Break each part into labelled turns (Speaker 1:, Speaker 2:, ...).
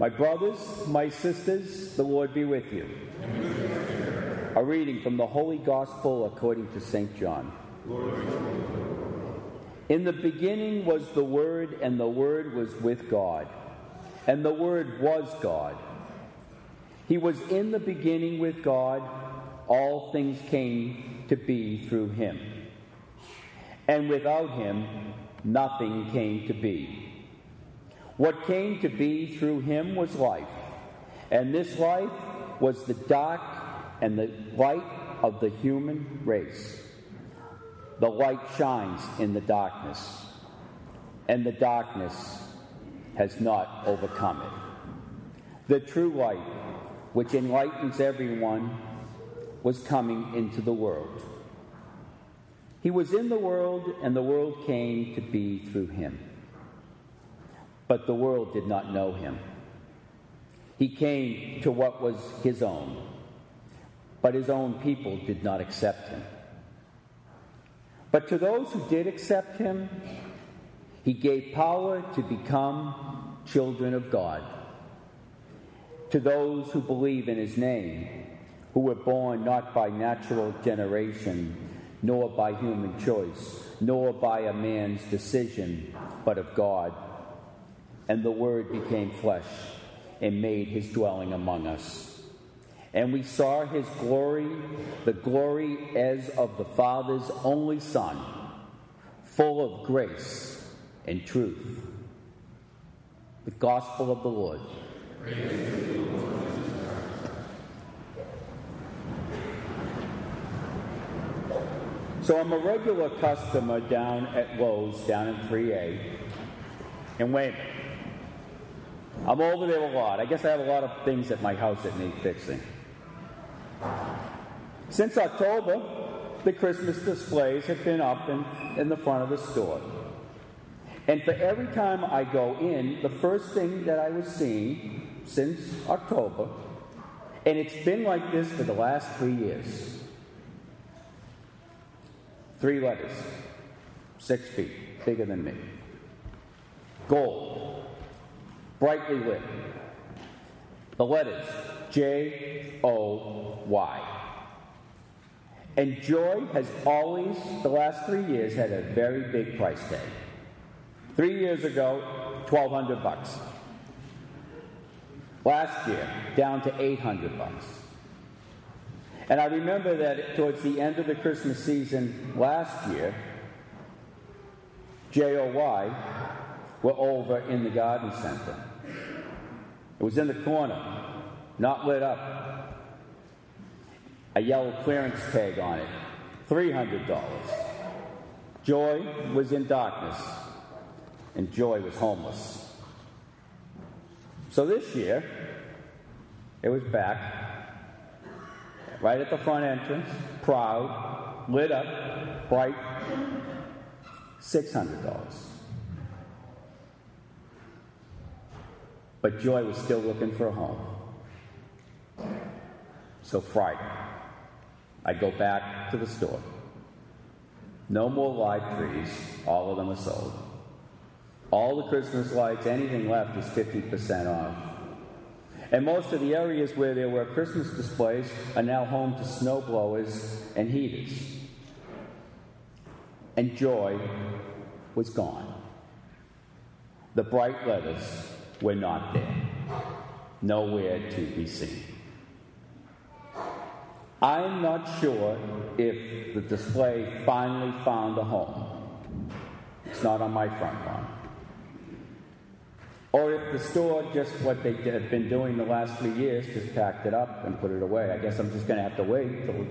Speaker 1: My brothers, my sisters, the Lord be with you. A reading from the Holy Gospel according to St. John. In the beginning was the Word, and the Word was with God, and the Word was God. He was in the beginning with God. All things came to be through him. And without him, nothing came to be. What came to be through him was life, and this life was the dark and the light of the human race. The light shines in the darkness, and the darkness has not overcome it. The true light, which enlightens everyone, was coming into the world. He was in the world, and the world came to be through him but the world did not know him. He came to what was his own, but his own people did not accept him. But to those who did accept him, he gave power to become children of God. To those who believe in his name, who were born not by natural generation, nor by human choice, nor by a man's decision, but of God and the Word became flesh and made his dwelling among us. And we saw his glory, the glory as of the Father's only Son, full of grace and truth. The Gospel of the Lord. So I'm a regular customer down at Lowe's, down in 3A, in Weymouth. I'm over there a lot. I guess I have a lot of things at my house that need fixing. Since October, the Christmas displays have been up in, in the front of the store. And for every time I go in, the first thing that I was seeing since October, and it's been like this for the last three years three letters, six feet, bigger than me. Gold brightly lit. The letters J O Y. And joy has always, the last three years, had a very big price tag. Three years ago, 1200 bucks. Last year, down to 800 bucks. And I remember that towards the end of the Christmas season last year, JOY were over in the garden center. It was in the corner, not lit up. A yellow clearance tag on it, $300. Joy was in darkness, and Joy was homeless. So this year, it was back, right at the front entrance, proud, lit up, bright, $600. But Joy was still looking for a home. So Friday, I go back to the store. No more live trees, all of them are sold. All the Christmas lights, anything left is 50% off. And most of the areas where there were Christmas displays are now home to snow blowers and heaters. And joy was gone. The bright letters were not there, nowhere to be seen. I'm not sure if the display finally found a home. It's not on my front lawn. Or if the store, just what they have been doing the last three years, just packed it up and put it away. I guess I'm just going to have to wait till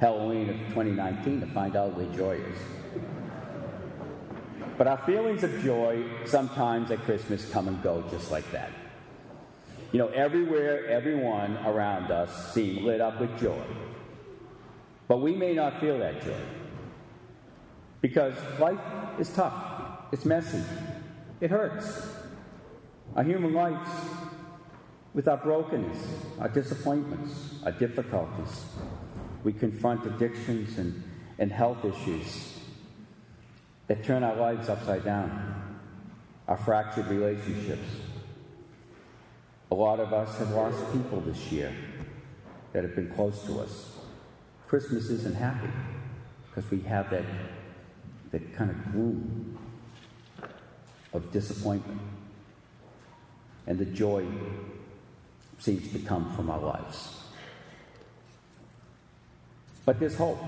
Speaker 1: Halloween of 2019 to find out where Joy is. But our feelings of joy sometimes at Christmas come and go just like that. You know, everywhere, everyone around us seem lit up with joy. But we may not feel that joy. Because life is tough, it's messy, it hurts. Our human lives, with our brokenness, our disappointments, our difficulties, we confront addictions and, and health issues that turn our lives upside down, our fractured relationships, A lot of us have lost people this year that have been close to us. Christmas isn't happy because we have that, that kind of gloom of disappointment. And the joy seems to come from our lives. But there's hope.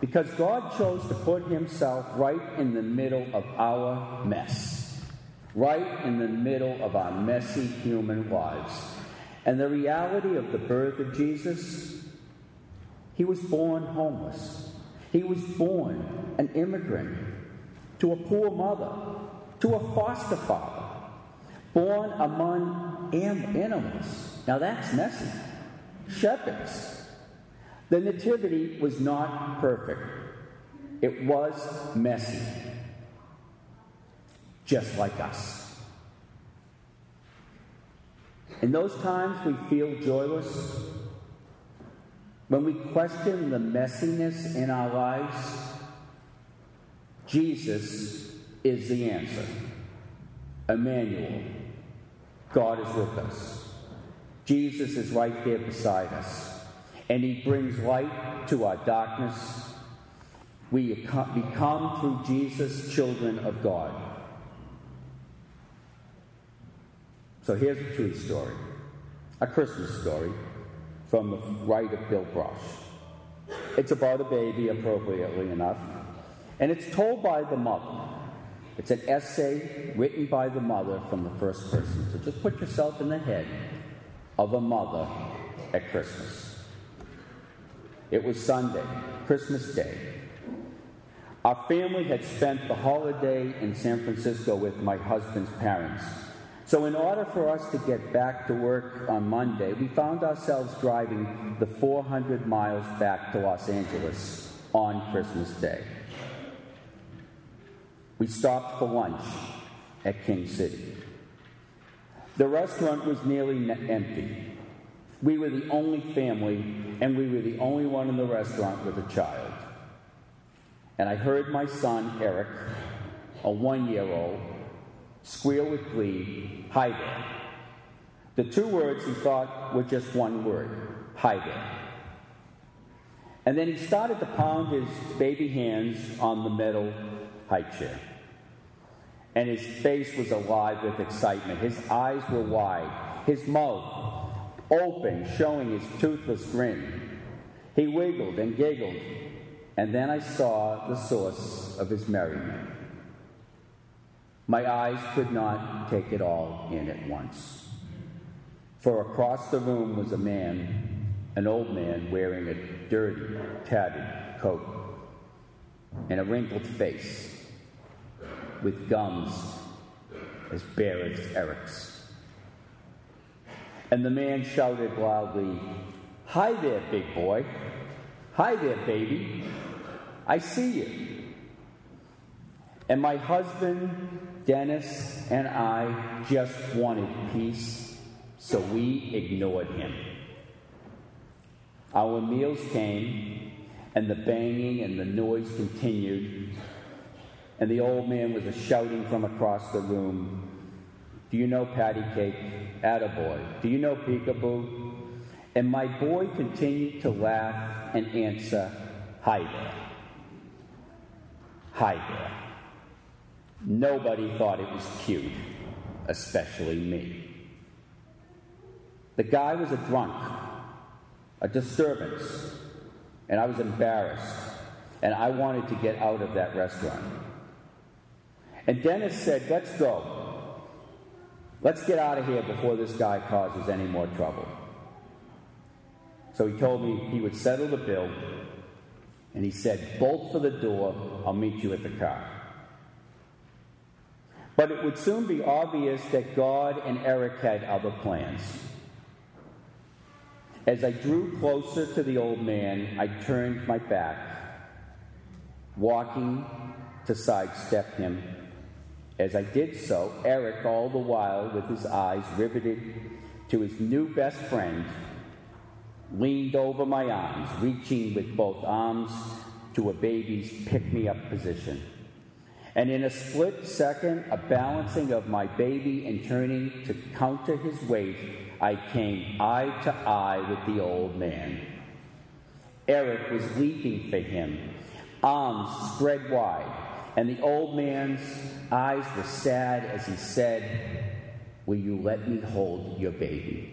Speaker 1: Because God chose to put Himself right in the middle of our mess, right in the middle of our messy human lives. And the reality of the birth of Jesus, He was born homeless. He was born an immigrant to a poor mother, to a foster father, born among animals. Now that's messy. Shepherds the Nativity was not perfect, it was messy, just like us. In those times, we feel joyless. When we question the messiness in our lives, Jesus is the answer. Emmanuel, God is with us. Jesus is right there beside us and He brings light to our darkness. We become, through Jesus, children of God. So here's a true story a Christmas story from the writer Bill Brush. It's about a baby, appropriately enough, and it's told by the mother. It's an essay written by the mother from the first person. So just put yourself in the head of a mother at Christmas. It was Sunday, Christmas Day. Our family had spent the holiday in San Francisco with my husband's parents. So, in order for us to get back to work on Monday, we found ourselves driving the 400 miles back to Los Angeles on Christmas Day. We stopped for lunch at King City. The restaurant was nearly empty. We were the only family, and we were the only one in the restaurant with a child. And I heard my son, Eric, a one year old, squeal with glee, Hi there. The two words he thought were just one word Hi there. And then he started to pound his baby hands on the metal high chair. And his face was alive with excitement. His eyes were wide. His mouth open, showing his toothless grin. He wiggled and giggled, and then I saw the source of his merriment. My eyes could not take it all in at once. For across the room was a man, an old man, wearing a dirty, tattered coat and a wrinkled face with gums as bare as Eric's. And the man shouted loudly, Hi there, big boy. Hi there, baby. I see you. And my husband, Dennis, and I just wanted peace, so we ignored him. Our meals came, and the banging and the noise continued, and the old man was shouting from across the room, Do you know patty cake? Attaboy. Do you know peekaboo? And my boy continued to laugh and answer, Hi there. Hi there. Nobody thought it was cute, especially me. The guy was a drunk, a disturbance, and I was embarrassed, and I wanted to get out of that restaurant. And Dennis said, Let's go. Let's get out of here before this guy causes any more trouble. So he told me he would settle the bill, and he said, Bolt for the door, I'll meet you at the car. But it would soon be obvious that God and Eric had other plans. As I drew closer to the old man, I turned my back, walking to sidestep him as I did so, Eric, all the while with his eyes riveted to his new best friend, leaned over my arms, reaching with both arms to a baby's pick me up position. And in a split second, a balancing of my baby and turning to counter his weight, I came eye to eye with the old man. Eric was leaping for him, arms spread wide, and the old man's eyes were sad as he said, Will you let me hold your baby?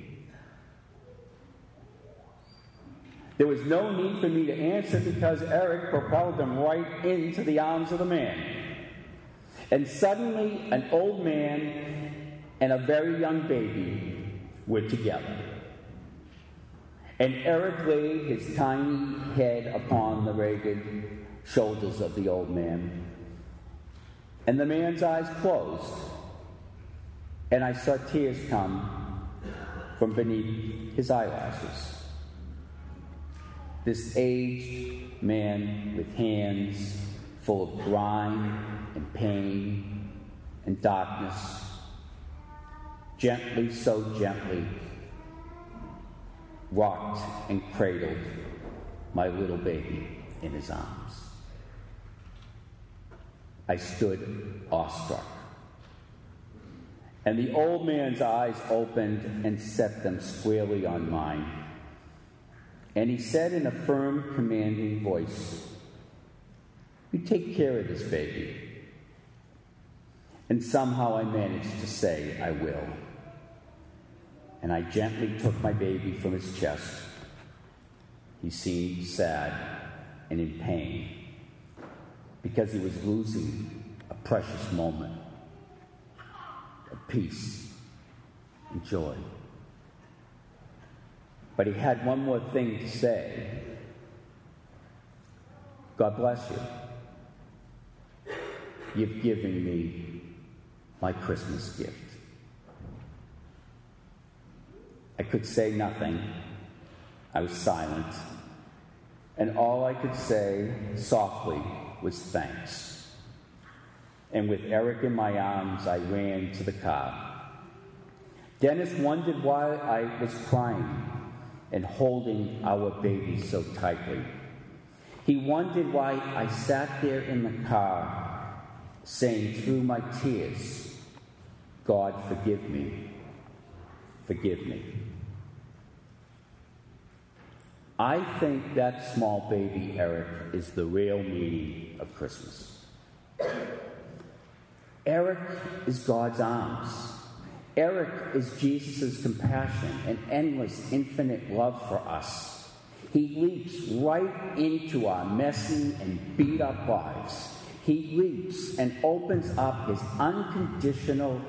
Speaker 1: There was no need for me to answer because Eric propelled him right into the arms of the man. And suddenly, an old man and a very young baby were together. And Eric laid his tiny head upon the ragged shoulders of the old man. And the man's eyes closed, and I saw tears come from beneath his eyelashes. This aged man with hands full of grime and pain and darkness, gently, so gently, rocked and cradled my little baby in his arms. I stood awestruck. And the old man's eyes opened and set them squarely on mine. And he said in a firm, commanding voice, You take care of this baby. And somehow I managed to say, I will. And I gently took my baby from his chest. He seemed sad and in pain because he was losing a precious moment of peace and joy. But he had one more thing to say God bless you. You've given me my Christmas gift. I could say nothing. I was silent. And all I could say softly was thanks. And with Eric in my arms, I ran to the car. Dennis wondered why I was crying and holding our baby so tightly. He wondered why I sat there in the car saying through my tears, God, forgive me, forgive me. I think that small baby Eric is the real meaning of Christmas. Eric is God's arms. Eric is Jesus' compassion and endless, infinite love for us. He leaps right into our messy and beat up lives. He leaps and opens up his unconditional,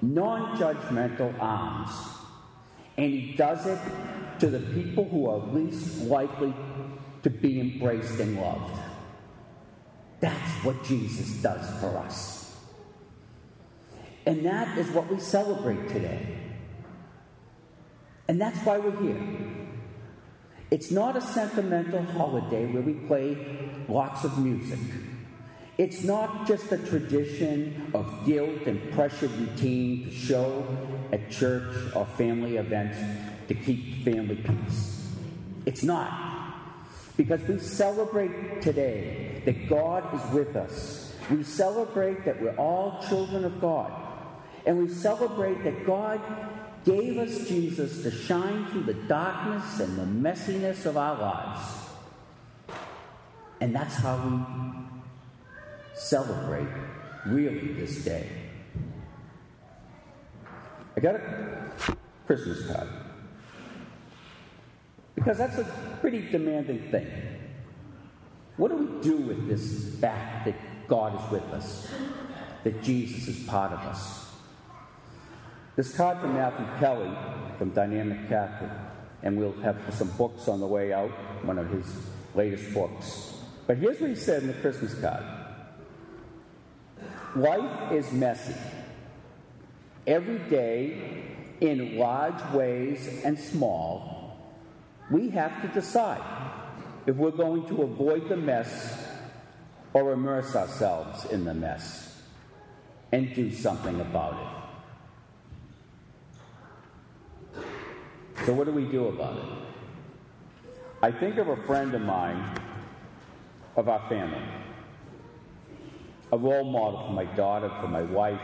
Speaker 1: non judgmental arms. And he does it to the people who are least likely to be embraced and loved. That's what Jesus does for us. And that is what we celebrate today. And that's why we're here. It's not a sentimental holiday where we play lots of music. It's not just a tradition of guilt and pressure routine to show at church or family events to keep family peace. It's not. Because we celebrate today that God is with us. We celebrate that we're all children of God. And we celebrate that God gave us Jesus to shine through the darkness and the messiness of our lives. And that's how we celebrate really this day. I got a Christmas card. Because that's a pretty demanding thing. What do we do with this fact that God is with us, that Jesus is part of us? This card from Matthew Kelly from Dynamic Catholic, and we'll have some books on the way out, one of his latest books. But here's what he said in the Christmas card Life is messy. Every day, in large ways and small, we have to decide if we're going to avoid the mess or immerse ourselves in the mess and do something about it. So, what do we do about it? I think of a friend of mine, of our family. a role model for my daughter, for my wife.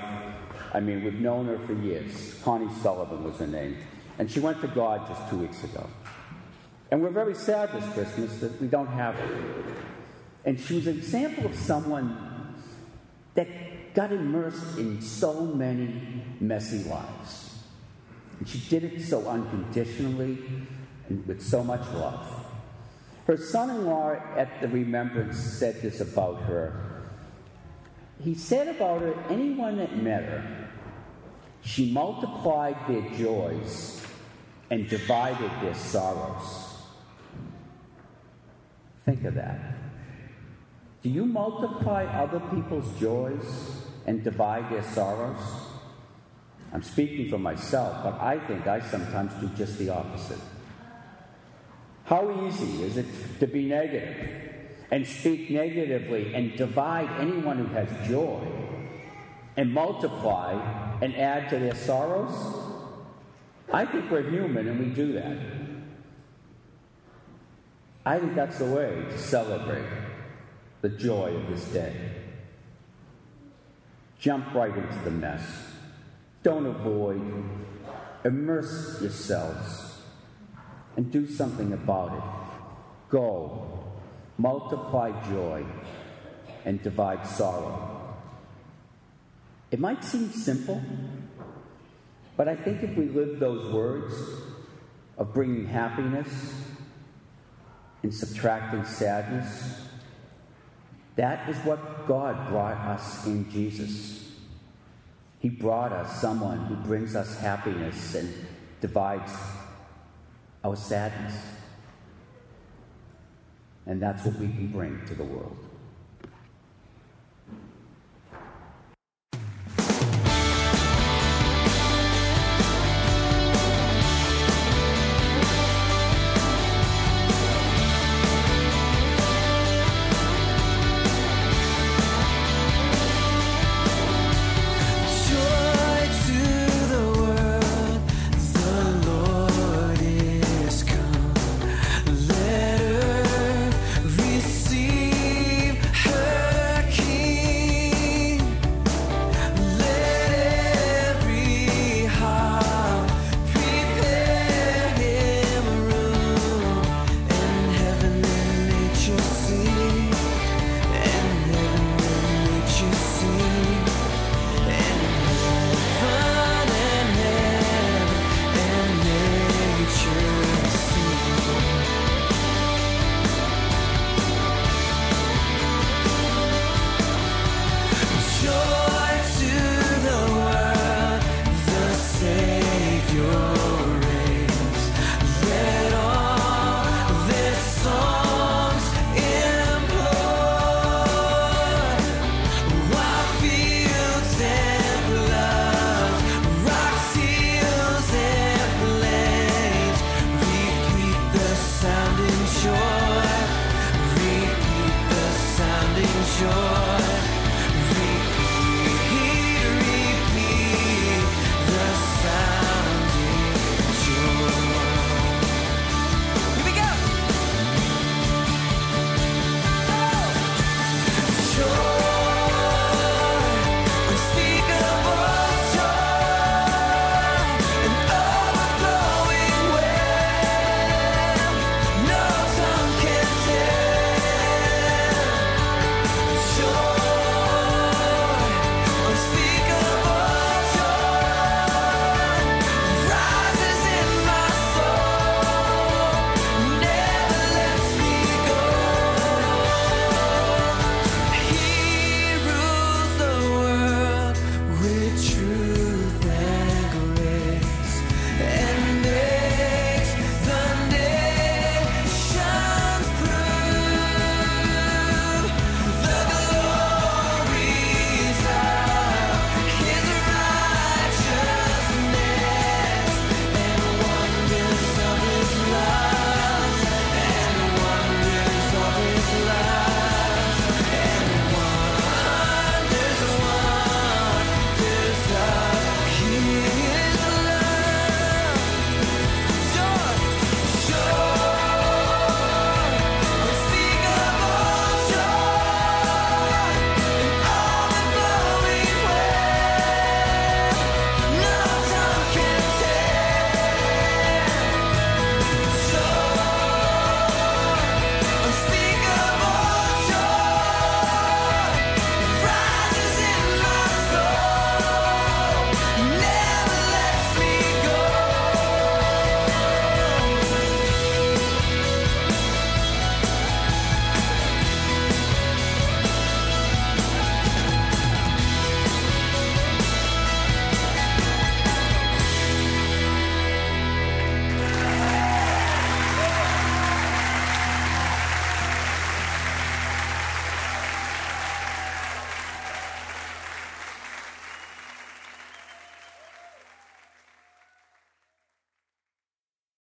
Speaker 1: I mean, we've known her for years. Connie Sullivan was her name. And she went to God just two weeks ago. And we're very sad this Christmas that we don't have her. And she was an example of someone that got immersed in so many messy lives. And she did it so unconditionally and with so much love. Her son in law at the remembrance said this about her. He said about her anyone that met her, she multiplied their joys and divided their sorrows. Think of that. Do you multiply other people's joys and divide their sorrows? I'm speaking for myself, but I think I sometimes do just the opposite. How easy is it to be negative and speak negatively and divide anyone who has joy and multiply and add to their sorrows? I think we're human and we do that. I think that's the way to celebrate the joy of this day. Jump right into the mess. Don't avoid. Immerse yourselves and do something about it. Go, multiply joy, and divide sorrow. It might seem simple, but I think if we live those words of bringing happiness and subtracting sadness, that is what God brought us in Jesus. He brought us someone who brings us happiness and divides our sadness. And that's what we can bring to the world.